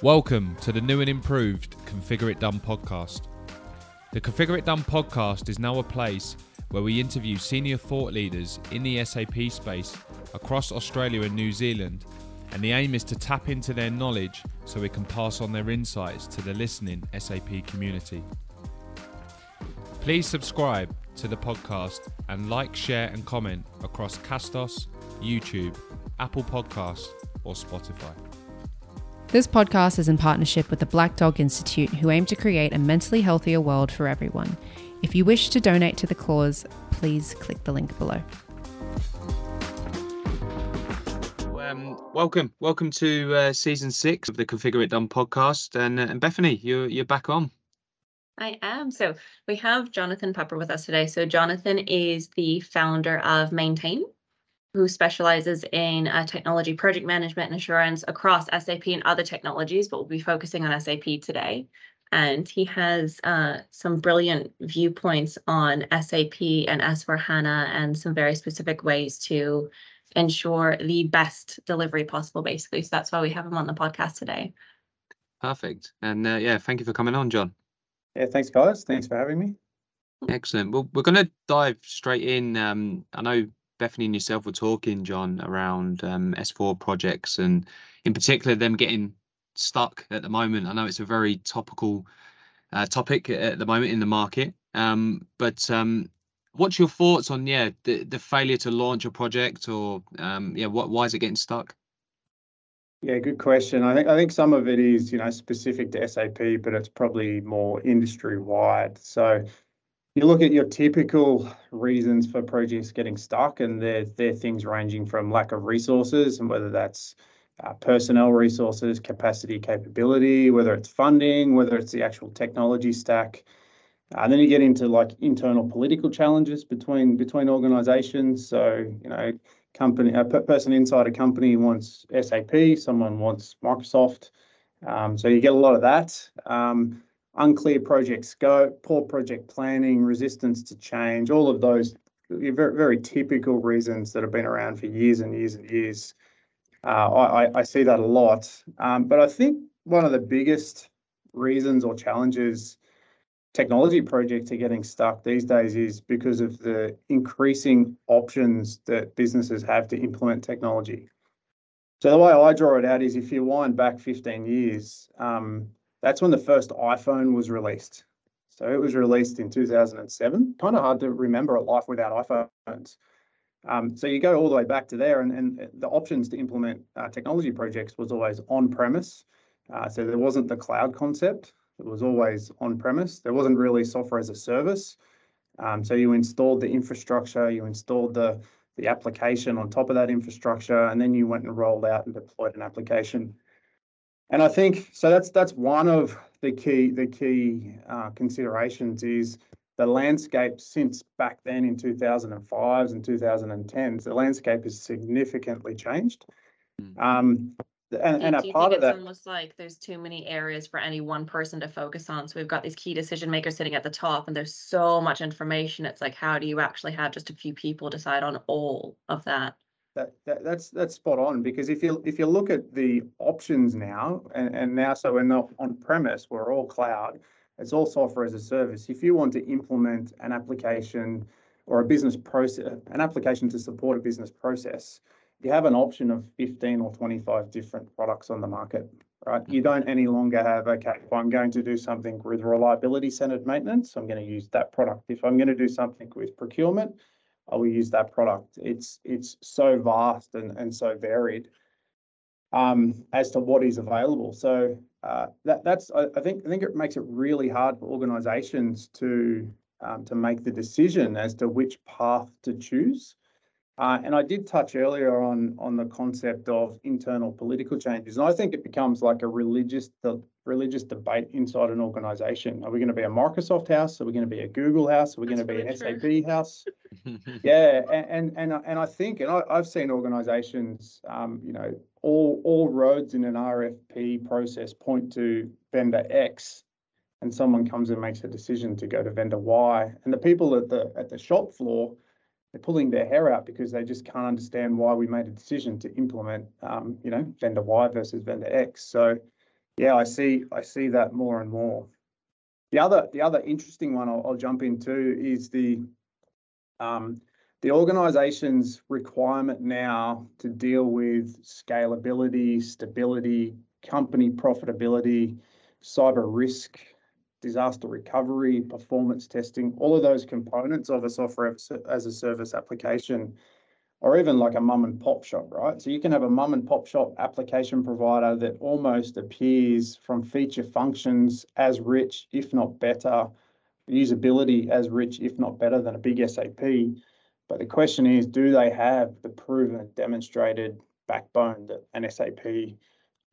Welcome to the new and improved Configure It Done podcast. The Configure It Done podcast is now a place where we interview senior thought leaders in the SAP space across Australia and New Zealand, and the aim is to tap into their knowledge so we can pass on their insights to the listening SAP community. Please subscribe to the podcast and like, share, and comment across Castos, YouTube, Apple Podcasts, or Spotify. This podcast is in partnership with the Black Dog Institute, who aim to create a mentally healthier world for everyone. If you wish to donate to the cause, please click the link below. Um, welcome, welcome to uh, season six of the Configure It Done podcast, and, uh, and Bethany, you're you're back on. I am. So we have Jonathan Pepper with us today. So Jonathan is the founder of Maintain, who specializes in uh, technology project management and assurance across SAP and other technologies, but we'll be focusing on SAP today. And he has uh, some brilliant viewpoints on SAP and S4HANA and some very specific ways to ensure the best delivery possible, basically. So that's why we have him on the podcast today. Perfect. And uh, yeah, thank you for coming on, John. Yeah, thanks, guys. Thanks for having me. Excellent. Well, we're going to dive straight in. Um, I know Bethany and yourself were talking, John, around um, S4 projects and in particular them getting stuck at the moment. I know it's a very topical uh, topic at the moment in the market. Um, but um, what's your thoughts on yeah the, the failure to launch a project or um, yeah what why is it getting stuck? Yeah, good question. I think I think some of it is you know specific to SAP, but it's probably more industry wide. So you look at your typical reasons for projects getting stuck, and they're, they're things ranging from lack of resources, and whether that's uh, personnel resources, capacity, capability, whether it's funding, whether it's the actual technology stack. And uh, then you get into like internal political challenges between between organizations. So, you know, company a person inside a company wants SAP, someone wants Microsoft. Um, so you get a lot of that. Um, unclear project scope, poor project planning, resistance to change, all of those very, very typical reasons that have been around for years and years and years. Uh, I, I, see that a lot. Um, but I think one of the biggest reasons or challenges technology projects are getting stuck these days is because of the increasing options that businesses have to implement technology. So the way I draw it out is if you wind back 15 years, um, that's when the first iPhone was released. So it was released in 2007. Kind of hard to remember a life without iPhones. Um, so you go all the way back to there, and, and the options to implement uh, technology projects was always on premise. Uh, so there wasn't the cloud concept. It was always on premise. There wasn't really software as a service. Um, so you installed the infrastructure, you installed the the application on top of that infrastructure, and then you went and rolled out and deployed an application and I think so. That's that's one of the key the key uh, considerations is the landscape since back then in 2005s and 2010s. The landscape has significantly changed. Mm. Um, and, and a part of that, it's almost like there's too many areas for any one person to focus on. So we've got these key decision makers sitting at the top, and there's so much information. It's like, how do you actually have just a few people decide on all of that? That, that, that's that's spot on because if you if you look at the options now and, and now so we're not on premise we're all cloud it's all software as a service. If you want to implement an application or a business process an application to support a business process you have an option of 15 or 25 different products on the market right? You don't any longer have okay if i'm going to do something with reliability centered maintenance i'm going to use that product. If i'm going to do something with procurement I will use that product. It's it's so vast and, and so varied um, as to what is available. So uh, that that's I, I, think I think it makes it really hard for organisations to um, to make the decision as to which path to choose. Uh, and I did touch earlier on on the concept of internal political changes, and I think it becomes like a religious the religious debate inside an organisation. Are we going to be a Microsoft house? Are we going to be a Google house? Are we going to be an SAP house? yeah, and and and I think, and I, have seen organisations, um, you know, all all roads in an RFP process point to vendor X, and someone comes and makes a decision to go to vendor Y, and the people at the at the shop floor they're pulling their hair out because they just can't understand why we made a decision to implement, um, you know, vendor Y versus vendor X. So Yeah, I see. I see that more and more. The other, the other interesting one I'll, I'll jump into is the um, the organisation's requirement now to deal with scalability, stability, company profitability, cyber risk, disaster recovery, performance testing, all of those components of a software as a service application, or even like a mum and pop shop, right? So you can have a mum and pop shop application provider that almost appears from feature functions as rich, if not better, usability as rich, if not better than a big SAP. But the question is, do they have the proven, demonstrated backbone that an SAP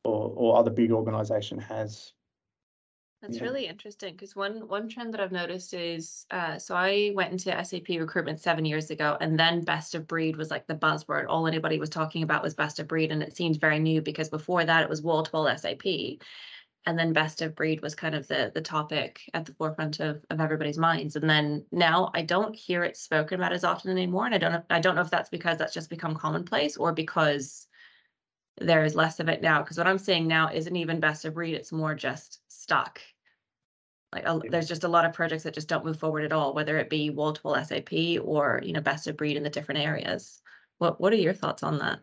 or, or other big organization has? That's Yeah. really interesting because one one trend that I've noticed is uh, so I went into SAP recruitment seven years ago, and then best of breed was like the buzzword. All anybody was talking about was best of breed, and it seemed very new because before that it was wall to wall SAP, and then best of breed was kind of the the topic at the forefront of of everybody's minds. And then now I don't hear it spoken about as often anymore, and I don't know, I don't know if that's because that's just become commonplace or because there is less of it now. Because what I'm seeing now isn't even best of breed; it's more just stuck like a, there's just a lot of projects that just don't move forward at all, whether it be wall to wall SAP or you know best of breed in the different areas. What what are your thoughts on that?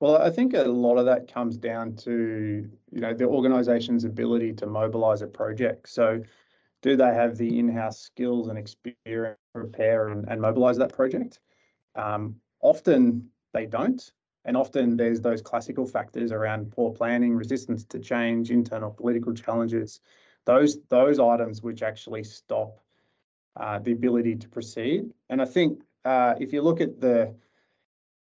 Well, I think a lot of that comes down to, you know, the organization's ability to mobilize a project. So do they have the in-house skills and experience to prepare and, and mobilize that project? Um, often they don't. And often there's those classical factors around poor planning, resistance to change, internal political challenges, those those items which actually stop uh, the ability to proceed. And I think uh, if you look at the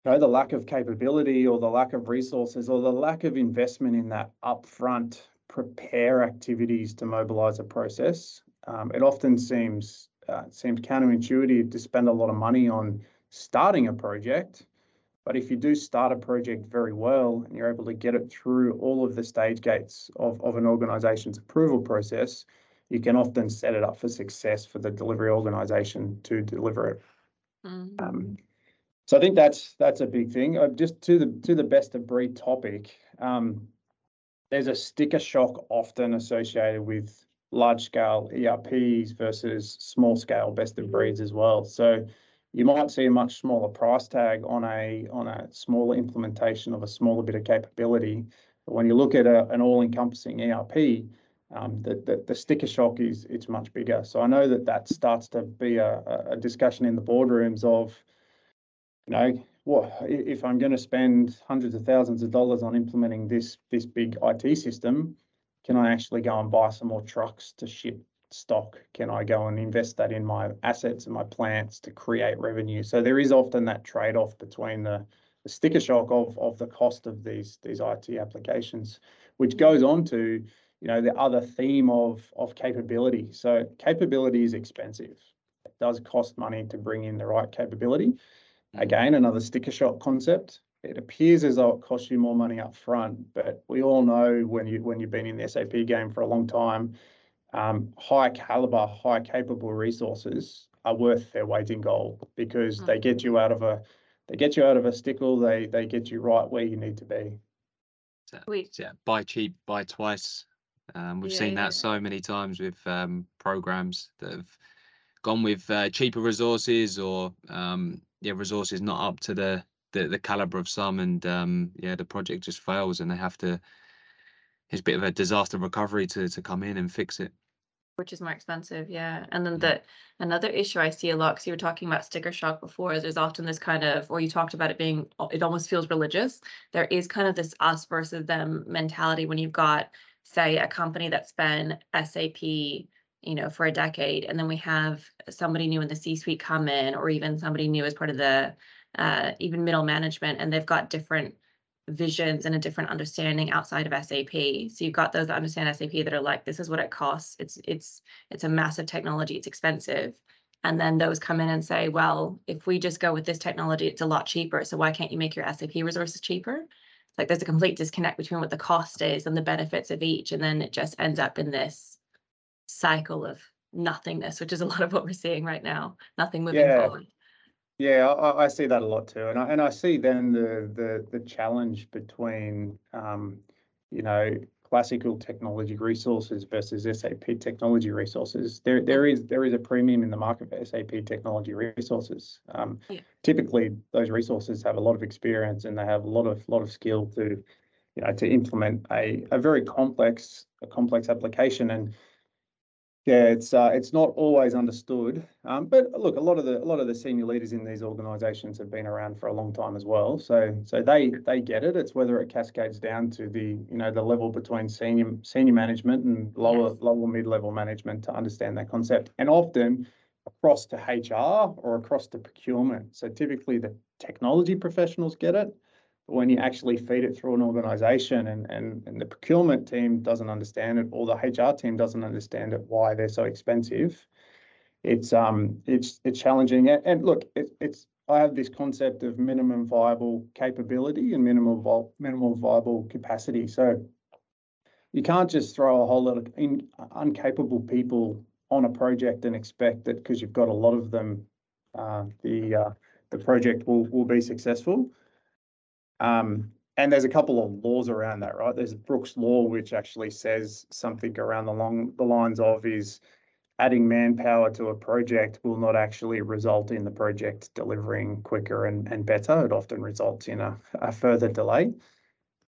you know, the lack of capability or the lack of resources or the lack of investment in that upfront prepare activities to mobilize a process, um, it often seems uh, seems counterintuitive to spend a lot of money on starting a project. But if you do start a project very well and you're able to get it through all of the stage gates of, of an organization's approval process, you can often set it up for success for the delivery organization to deliver it. Mm. Um, so I think that's that's a big thing. Uh, just to the to the best of breed topic, um, there's a sticker shock often associated with large scale ERPs versus small scale best of breeds as well. So you might see a much smaller price tag on a on a smaller implementation of a smaller bit of capability. But when you look at a, an all-encompassing ERP, um, the, the, the sticker shock is it's much bigger. So I know that that starts to be a, a discussion in the boardrooms of you know, what if I'm going to spend hundreds of thousands of dollars on implementing this this big IT system? Can I actually go and buy some more trucks to ship stock? Can I go and invest that in my assets and my plants to create revenue? So there is often that trade-off between the, the sticker shock of of the cost of these these IT applications, which goes on to you know the other theme of of capability. So capability is expensive. It does cost money to bring in the right capability. Again, another sticker shock concept. It appears as though it costs you more money up front, but we all know when you when you've been in the SAP game for a long time, um, high caliber, high capable resources are worth their weight in gold because Mm. they get you out of a they get you out of a stickle. They they get you right where you need to be. So, Wait. yeah, buy cheap, buy twice. Um, we've seen Yeah. that so many times with um, programs that have gone with uh, cheaper resources or um, yeah, resources not up to the, the the caliber of some, and um, yeah, the project just fails, and they have to. It's a bit of a disaster recovery to to come in and fix it. which is more expensive yeah and then the another issue i see a lot because you were talking about sticker shock before is there's often this kind of or you talked about it being it almost feels religious there is kind of this us versus them mentality when you've got say a company that's been sap you know for a decade and then we have somebody new in the c suite come in or even somebody new as part of the uh, even middle management and they've got different visions and a different understanding outside of SAP. So you've got those that understand SAP that are like, this is what it costs. It's it's it's a massive technology. It's expensive. And then those come in and say, well, if we just go with this technology, it's a lot cheaper. So why can't you make your SAP resources cheaper? Like there's a complete disconnect between what the cost is and the benefits of each. And then it just ends up in this cycle of nothingness, which is a lot of what we're seeing right now. Nothing moving Yeah. forward. Yeah, I, I see that a lot too, and I and I see then the the the challenge between um, you know classical technology resources versus SAP technology resources, there there is there is a premium in the market for SAP technology resources. Um, Yeah. Typically, those resources have a lot of experience and they have a lot of lot of skill to, you know, to implement a a very complex a complex application. And yeah, it's uh, it's not always understood. Um, but look, a lot of the a lot of the senior leaders in these organisations have been around for a long time as well. So so they they get it. It's whether it cascades down to the you know the level between senior senior management and lower Yes. lower mid level management to understand that concept. And often across to HR or across to procurement. So typically the technology professionals get it. When you actually feed it through an organization and, and, and the procurement team doesn't understand it or the HR team doesn't understand it, why they're so expensive, it's um it's it's challenging. And, and look, it, it's I have this concept of minimum viable capability and minimum vi- minimal viable capacity. So you can't just throw a whole lot of in, incapable people on a project and expect that because you've got a lot of them, uh, the uh, the project will will be successful. Um, and there's a couple of laws around that, right? There's Brooks Law, which actually says something around the long the lines of is adding manpower to a project will not actually result in the project delivering quicker and, and better. It often results in a, a further delay.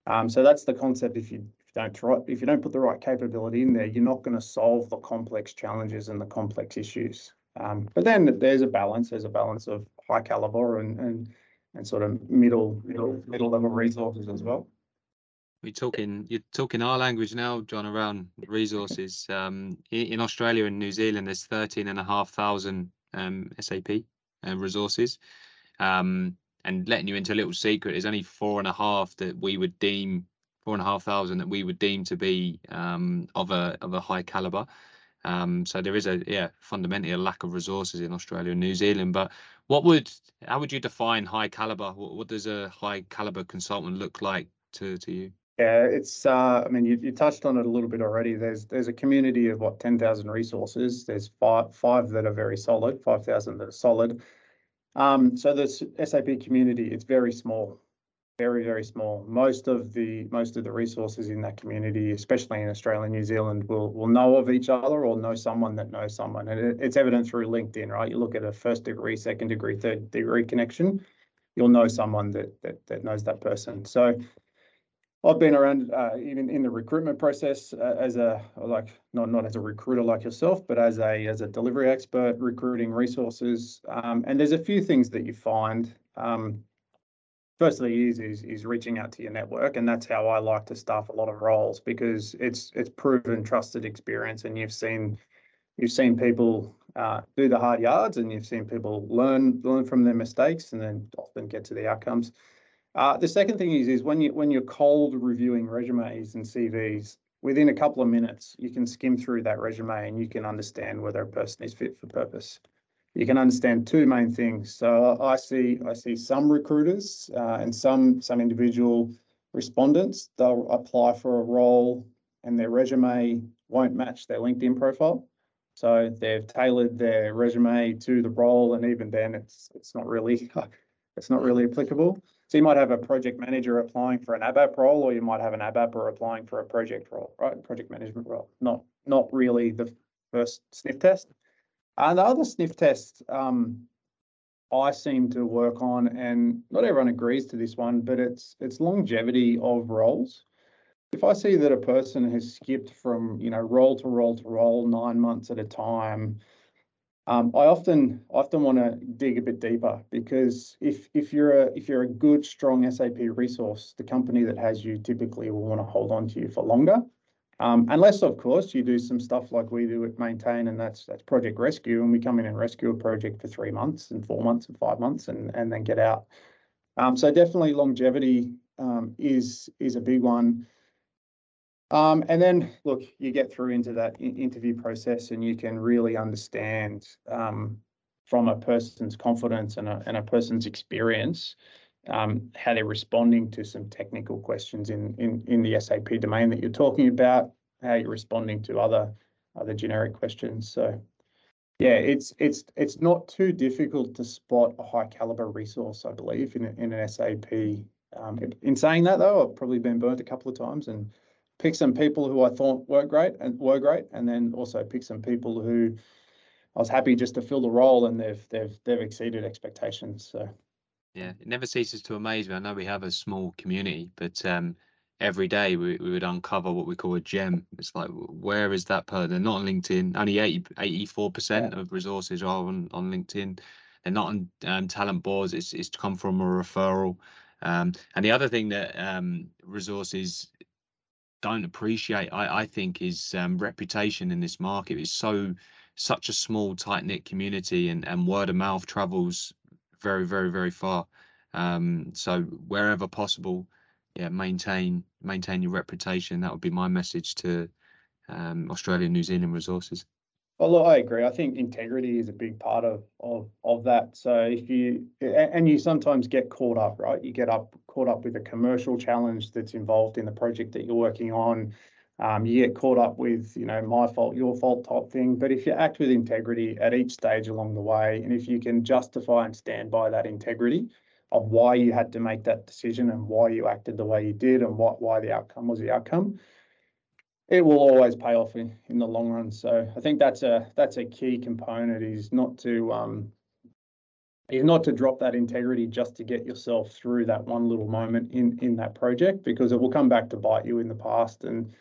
Um, so that's the concept. If you, if you don't try, if you don't put the right capability in there, you're not going to solve the complex challenges and the complex issues. Um, but then there's a balance. There's a balance of high caliber and and and sort of middle middle middle level resources as well. We're talking, you're talking our language now, John, around resources. Um, in Australia and New Zealand, there's 13 and a half thousand um, SAP uh, resources. Um, and letting you into a little secret, there's only four and a half that we would deem, four and a half thousand that we would deem to be um, of a of a high caliber. Um, so there is a yeah fundamentally a lack of resources in Australia and New Zealand. But what would how would you define high caliber? What, what does a high caliber consultant look like to to you? Yeah, it's, uh, I mean, you, you touched on it a little bit already. There's, there's a community of what, 10,000 resources. There's five, five that are very solid, 5,000 that are solid. Um, so this SAP community, it's very small, very, very small. Most of the, most of the resources in that community, especially in Australia and New Zealand, will, will know of each other or know someone that knows someone. And it, it's evident through LinkedIn, right? You look at a first degree, second degree, third degree connection, you'll know someone that, that, that knows that person. So, I've been around uh, even in the recruitment process uh, as a like not not as a recruiter like yourself, but as a as a delivery expert recruiting resources. Um, and there's a few things that you find. Um, firstly, is, is is reaching out to your network, and that's how I like to staff a lot of roles because it's it's proven trusted experience, and you've seen you've seen people uh, do the hard yards, and you've seen people learn learn from their mistakes, and then often get to the outcomes. Uh, the second thing is, is when you when you're cold reviewing resumes and CVs, within a couple of minutes, you can skim through that resume and you can understand whether a person is fit for purpose. You can understand two main things. So I see I see some recruiters uh, and some some individual respondents. They'll apply for a role and their resume won't match their LinkedIn profile. So they've tailored their resume to the role, and even then, it's it's not really it's not really applicable. So you might have a project manager applying for an ABAP role, or you might have an ABAPer applying for a project role, right? Project management role. Not not really the first sniff test. And the other sniff test um, I seem to work on, and not everyone agrees to this one, but it's it's longevity of roles. If I see that a person has skipped from you know role to role to role nine months at a time, um, I often often want to dig a bit deeper because if if you're a if you're a good strong SAP resource, the company that has you typically will want to hold on to you for longer. Um, unless of course you do some stuff like we do at Maintain, and that's that's Project Rescue, and we come in and rescue a project for three months and four months and five months, and and then get out. Um, so definitely longevity um, is is a big one. Um, and then look, you get through into that in- interview process and you can really understand um, from a person's confidence and a, and a person's experience how they're responding to some technical questions in, the SAP domain that you're talking about, how you're responding to other other generic questions. So yeah, it's it's it's not too difficult to spot a high caliber resource, I believe, in, in an SAP. Um, in saying that though, I've probably been burnt a couple of times and pick some people who I thought were great and were great, and then also pick some people who I was happy just to fill the role, and they've they've they've exceeded expectations. Yeah, it never ceases to amaze me. I know we have a small community, but um, every day we, we would uncover what we call a gem. It's like, where is that person? They're not on LinkedIn. Only 80, 84% yeah. of resources are on, on LinkedIn. They're not on um, talent boards. It's, it's come from a referral. Um, and the other thing that um, resources don't appreciate, I, I think, is um, reputation in this market. It's so such a small, tight knit community, and, and word of mouth travels very, very, very far. Um, so wherever possible, yeah, maintain maintain your reputation. That would be my message to um, Australia New Zealand resources. Well, look, I agree. I think integrity is a big part of of of that. So if you and you sometimes get caught up, right? You get up caught up with a commercial challenge that's involved in the project that you're working on. Um, you get caught up with, you know, my fault, your fault type thing. But if you act with integrity at each stage along the way, and if you can justify and stand by that integrity of why you had to make that decision and why you acted the way you did and what why the outcome was the outcome, it will always pay off in, in the long run. So I think that's a that's a key component is not to um is not to drop that integrity just to get yourself through that one little moment in in that project because it will come back to bite you in the past and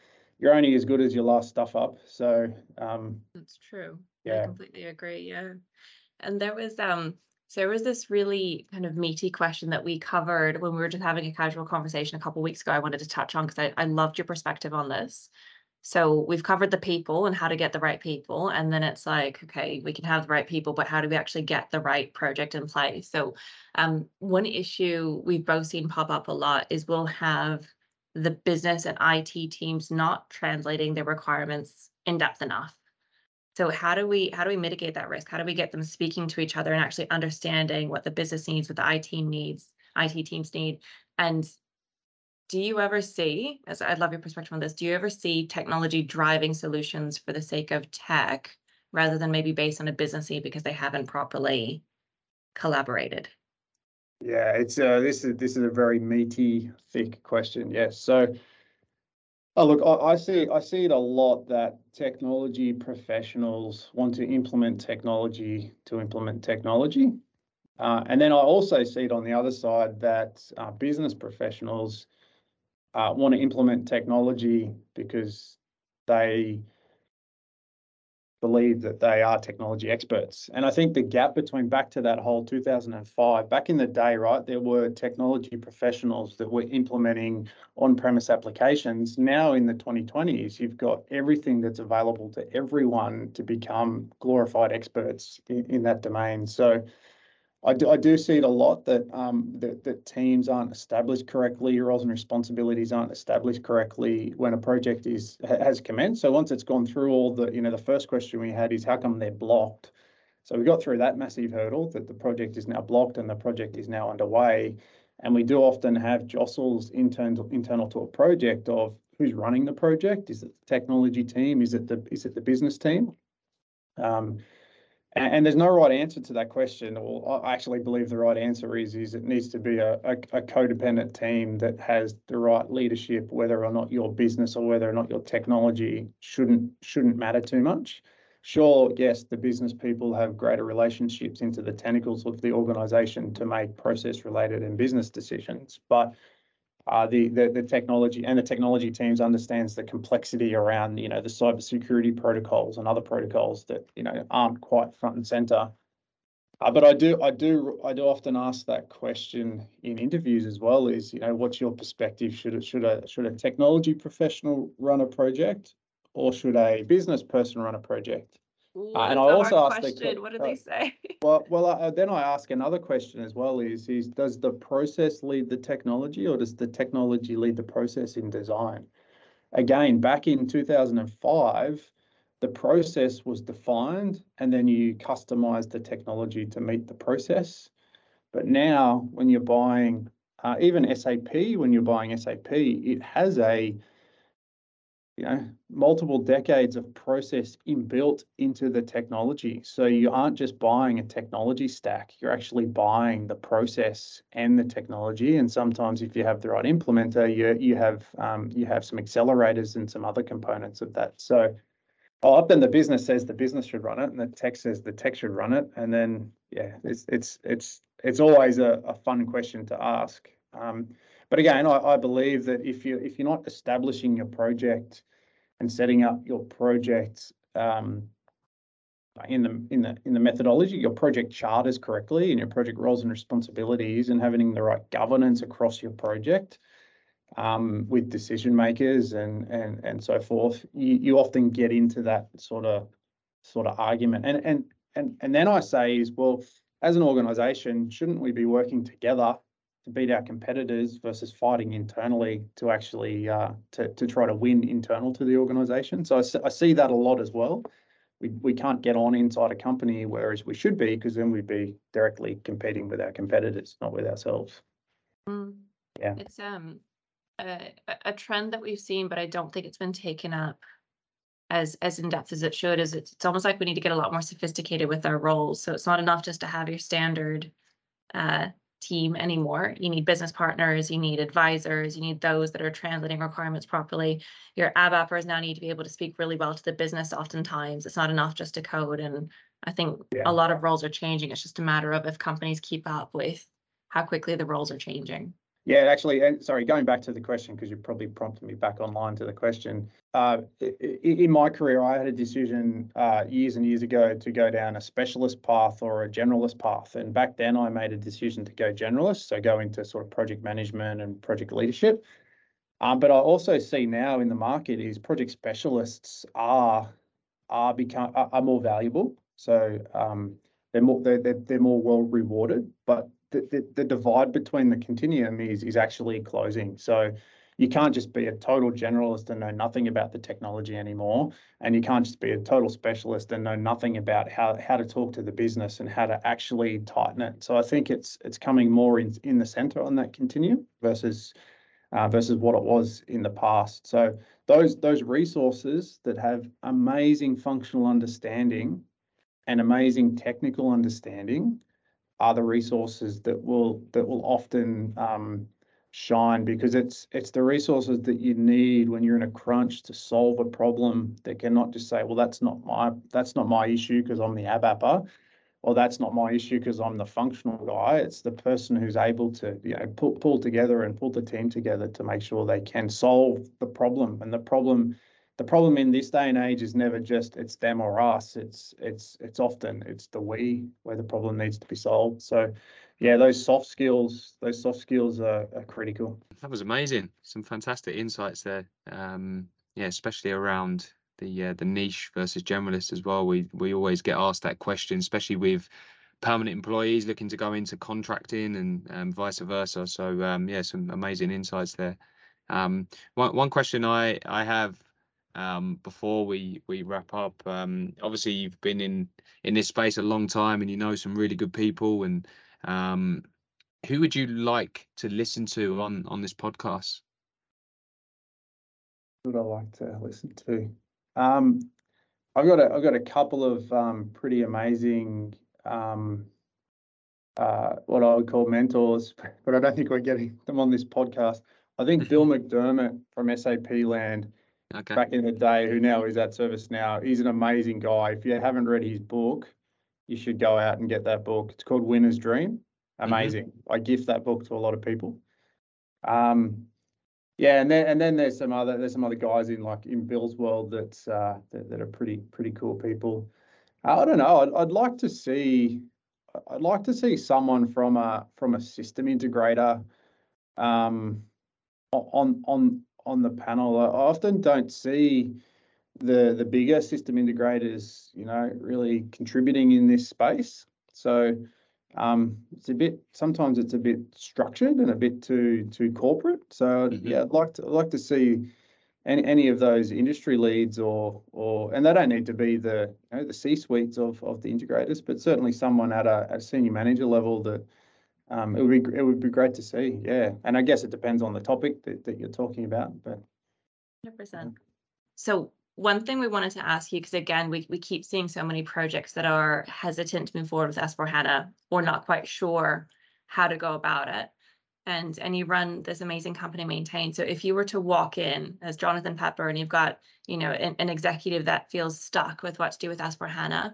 you're only as good as your last stuff up. So um, that's true. Yeah, I completely agree. Yeah, and there was um, so there was this really kind of meaty question that we covered when we were just having a casual conversation a couple weeks ago. I wanted to touch on because I, I loved your perspective on this. So we've covered the people and how to get the right people, and then it's like, okay, we can have the right people, but how do we actually get the right project in place? So, um, one issue we've both seen pop up a lot is we'll have the business and IT teams not translating their requirements in depth enough. So how do we how do we mitigate that risk? How do we get them speaking to each other and actually understanding what the business needs, what the IT needs, IT teams need? And do you ever see, as I'd love your perspective on this, do you ever see technology driving solutions for the sake of tech rather than maybe based on a business need because they haven't properly collaborated? Yeah, it's uh, this is this is a very meaty, thick question. Yes, so oh, look, I, I see I see it a lot that technology professionals want to implement technology to implement technology, uh, and then I also see it on the other side that uh, business professionals uh, want to implement technology because they believe that they are technology experts. And I think the gap between back to that whole 2005, back in the day, right, there were technology professionals that were implementing on-premise applications. Now in the 2020s, you've got everything that's available to everyone to become glorified experts in, in that domain. So I do, I do see it a lot that um, that, that teams aren't established correctly, roles and responsibilities aren't established correctly when a project is has commenced. So once it's gone through all the, you know, the first question we had is how come they're blocked? So we got through that massive hurdle that the project is now blocked and the project is now underway. And we do often have jostles internal internal to a project of who's running the project. Is it the technology team? Is it the is it the business team? Um, and, and, there's no right answer to that question. Or I actually believe the right answer is is it needs to be a, a, a codependent team that has the right leadership, whether or not your business or whether or not your technology shouldn't shouldn't matter too much. Sure, yes, the business people have greater relationships into the tentacles of the organization to make process related and business decisions, but the, the technology and the technology teams understands the complexity around you know the cybersecurity protocols and other protocols that you know aren't quite front and center. Uh, but I do I do I do often ask that question in interviews as well. Is you know what's your perspective? Should a should a technology professional run a project, or should a business person run a project? Ooh, uh, and I also asked the what did they say? well, well, uh, then I ask another question as well: is is does the process lead the technology, or does the technology lead the process in design? Again, back in two thousand and five, the process was defined, and then you customize the technology to meet the process. But now, when you're buying uh, even SAP, when you're buying SAP, it has a you know, multiple decades of process inbuilt into the technology. So you aren't just buying a technology stack, you're actually buying the process and the technology. And sometimes if you have the right implementer, you you have um, you have some accelerators and some other components of that. So often the business says the business should run it, and the tech says the tech should run it. And then yeah, it's it's it's it's always a, a fun question to ask. Um, but again, I, I believe that if you if you're not establishing your project and setting up your project um, in the in the in the methodology, your project charters correctly, and your project roles and responsibilities, and having the right governance across your project um, with decision makers and and and so forth, you you often get into that sort of sort of argument. And and and and then I say is well, as an organisation, shouldn't we be working together to beat our competitors versus fighting internally to actually uh, to, to try to win internal to the organization. So I, I see that a lot as well. We, we can't get on inside a company, whereas we should be, because then we'd be directly competing with our competitors, not with ourselves. Mm. Yeah. It's um a, a trend that we've seen, but I don't think it's been taken up as as in depth as it should. Is it's, it's almost like we need to get a lot more sophisticated with our roles. So it's not enough just to have your standard uh, team anymore. You need business partners, you need advisors, you need those that are translating requirements properly. Your ABAPers now need to be able to speak really well to the business oftentimes. It's not enough just to code. And I think Yeah. a lot of roles are changing. It's just a matter of if companies keep up with how quickly the roles are changing. Yeah, actually, and sorry, going back to the question, because you probably prompted me back online to the question. Uh, in my career, I had a decision uh, years and years ago to go down a specialist path or a generalist path. And back then, I made a decision to go generalist, so go into sort of project management and project leadership. Um, but I also see now in the market is project specialists are are become are, more valuable. So um, they're more they're, they're more well rewarded, but the, the, the divide between the continuum is is actually closing. So you can't just be a total generalist and know nothing about the technology anymore, and you can't just be a total specialist and know nothing about how how to talk to the business and how to actually tighten it. So I think it's it's coming more in in the center on that continuum versus uh, versus what it was in the past. So those those resources that have amazing functional understanding and amazing technical understanding are the resources that will that will often um, shine because it's it's the resources that you need when you're in a crunch to solve a problem that cannot just say, well, that's not my that's not my issue because I'm the ABAPer, or that's not my issue because I'm the functional guy. It's the person who's able to you know pull pull together and pull the team together to make sure they can solve the problem. And the problem the problem in this day and age is never just it's them or us. It's it's it's often it's the we where the problem needs to be solved. So yeah, those soft skills, those soft skills are, are critical. That was amazing. Some fantastic insights there. Um, yeah, especially around the uh, the niche versus generalist as well. We we always get asked that question, especially with permanent employees looking to go into contracting and um, vice versa. So um, yeah, some amazing insights there. Um, one one question I I have um, before we we wrap up. Um, obviously, you've been in in this space a long time, and you know some really good people. And um, who would you like to listen to on on this podcast? Who would I like to listen to? Um, I've got a I've got a couple of um, pretty amazing um, uh, what I would call mentors, but I don't think we're getting them on this podcast. I think Bill McDermott from SAP Land Okay. back in the day, who now is at ServiceNow. he's an amazing guy. If you haven't read his book, you should go out and get that book. It's called Winner's Dream. Amazing. I gift that book to a lot of people. Um, yeah, and then and then there's some other there's some other guys in like in Bill's world that's uh, that, that are pretty pretty cool people. I don't know. I'd, I'd like to see I'd like to see someone from a from a system integrator um, on on on the panel. I often don't see the the bigger system integrators, you know, really contributing in this space. So um, it's a bit sometimes it's a bit structured and a bit too too corporate. So Mhm. yeah, I'd like to I'd like to see any any of those industry leads or or and they don't need to be the you know the C suites of of the integrators, but certainly someone at a, at a senior manager level that um, it would be it would be great to see. Yeah, and I guess it depends on the topic that, that you're talking about, but Hundred percent. so one thing we wanted to ask you, because again, we, we keep seeing so many projects that are hesitant to move forward with S4HANA or not quite sure how to go about it. And and you run this amazing company maintain. So if you were to walk in as Jonathan Pepper and you've got, you know, an, an executive that feels stuck with what to do with S4HANA,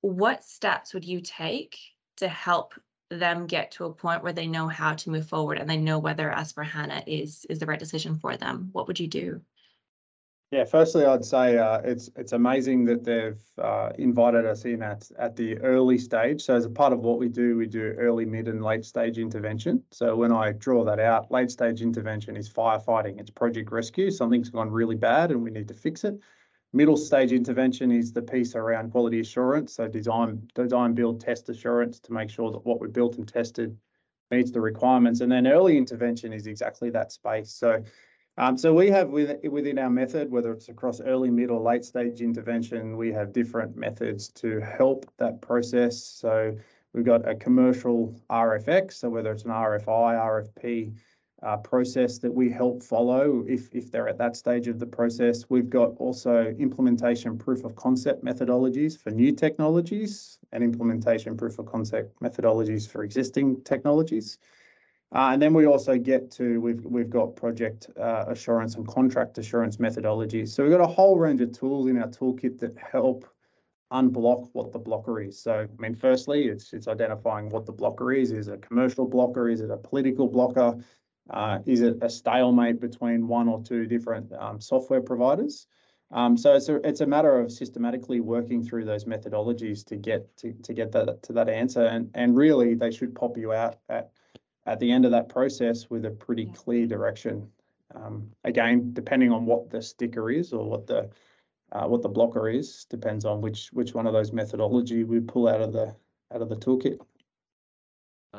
what steps would you take to help them get to a point where they know how to move forward and they know whether S4HANA is is the right decision for them? What would you do? Yeah, firstly, I'd say uh, it's it's amazing that they've uh, invited us in at at the early stage. So as a part of what we do, we do early, mid, and late stage intervention. So when I draw that out, late stage intervention is firefighting. It's project rescue. Something's gone really bad and we need to fix it. Middle stage intervention is the piece around quality assurance. So design, design, build, test assurance to make sure that what we built and tested meets the requirements. And then early intervention is exactly that space. So um, so we have within our method, whether it's across early, mid, or late stage intervention, we have different methods to help that process. So we've got a commercial RFX, so whether it's an RFI, RFP uh, process that we help follow if, if they're at that stage of the process. We've got also implementation proof of concept methodologies for new technologies and implementation proof of concept methodologies for existing technologies. Uh, and then we also get to, we've, we've got project uh, assurance and contract assurance methodologies. So we've got a whole range of tools in our toolkit that help unblock what the blocker is. So, I mean, firstly, it's it's identifying what the blocker is. Is it a commercial blocker? Is it a political blocker? Uh, is it a stalemate between one or two different um, software providers? Um, so it's a it's a matter of systematically working through those methodologies to get to, to get that to that answer. And and really, they should pop you out at at the end of that process with a pretty clear direction. Um, again, depending on what the sticker is or what the uh, what the blocker is, depends on which which one of those methodology we pull out of the out of the toolkit.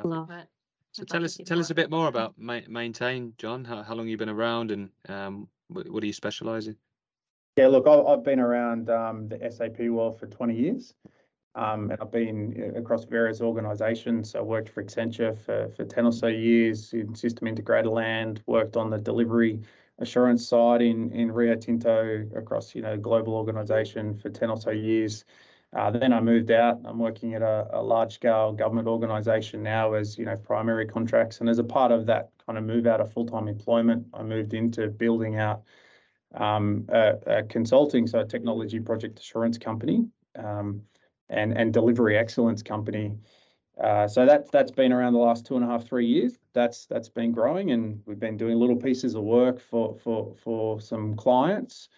Love it. So tell us tell us a bit more about ma maintain, John. How how long you been around and um, what, what do you specialize in? Yeah, look, I've, I've been around um, the SAP world for 20 years. Um, and I've been uh, across various organizations. So I worked for Accenture for, for 10 or so years in system integrator land, worked on the delivery assurance side in, in Rio Tinto across, you know, global organization for 10 or so years. Uh, then I moved out. I'm working at a, a large scale government organization now as, you know, primary contracts. And as a part of that kind of move out of full-time employment, I moved into building out um, a, a, consulting, so a technology project assurance company. Um, and and delivery excellence company. Uh, so that that's been around the last two and a half three years. That's that's been growing, and we've been doing little pieces of work for for for some clients.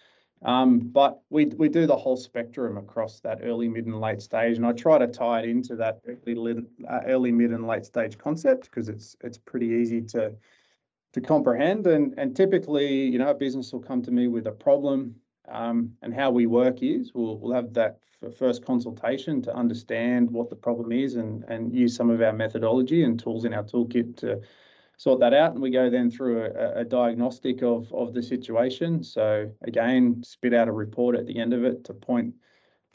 Um, but we we do the whole spectrum across that early, mid, and late stage, and I try to tie it into that early, uh, mid, and late stage concept because it's it's pretty easy to to comprehend. And and typically, you know, a business will come to me with a problem, um, and how we work is we'll we'll have that first consultation to understand what the problem is and, and use some of our methodology and tools in our toolkit to sort that out. And we go then through a, a diagnostic of, of the situation. So again, spit out a report at the end of it to point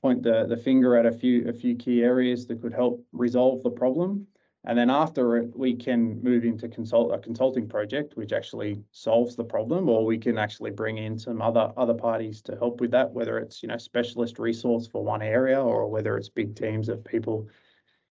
point the, the finger at a few a few key areas that could help resolve the problem. And then after it, we can move into consult a consulting project, which actually solves the problem, or we can actually bring in some other other parties to help with that, whether it's you know specialist resource for one area or whether it's big teams of people.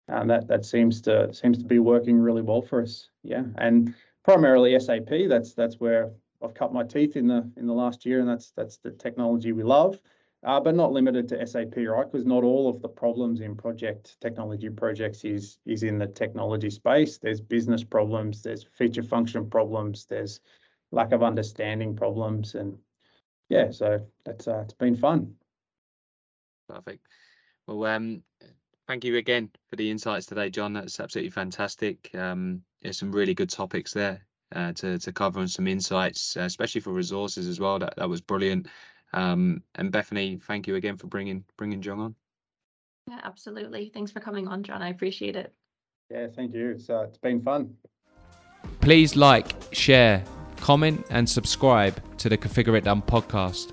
And that that seems to seems to be working really well for us. Yeah, and primarily SAP. That's that's where I've cut my teeth in the in the last year, and that's that's the technology we love uh, but not limited to SAP, right? Because not all of the problems in project technology projects is is in the technology space. There's business problems, there's feature function problems, there's lack of understanding problems, and yeah, so that's uh, it's been fun. Perfect. Well, um, thank you again for the insights today, John. That's absolutely fantastic. Um, there's some really good topics there uh, to to cover and some insights, uh, especially for resources as well. That that was brilliant. Um, and Bethany, thank you again for bringing bringing John on. Yeah, absolutely. Thanks for coming on, John. I appreciate it. Yeah, thank you. It's, uh, it's been fun. Please like, share, comment, and subscribe to the Configure It Done podcast.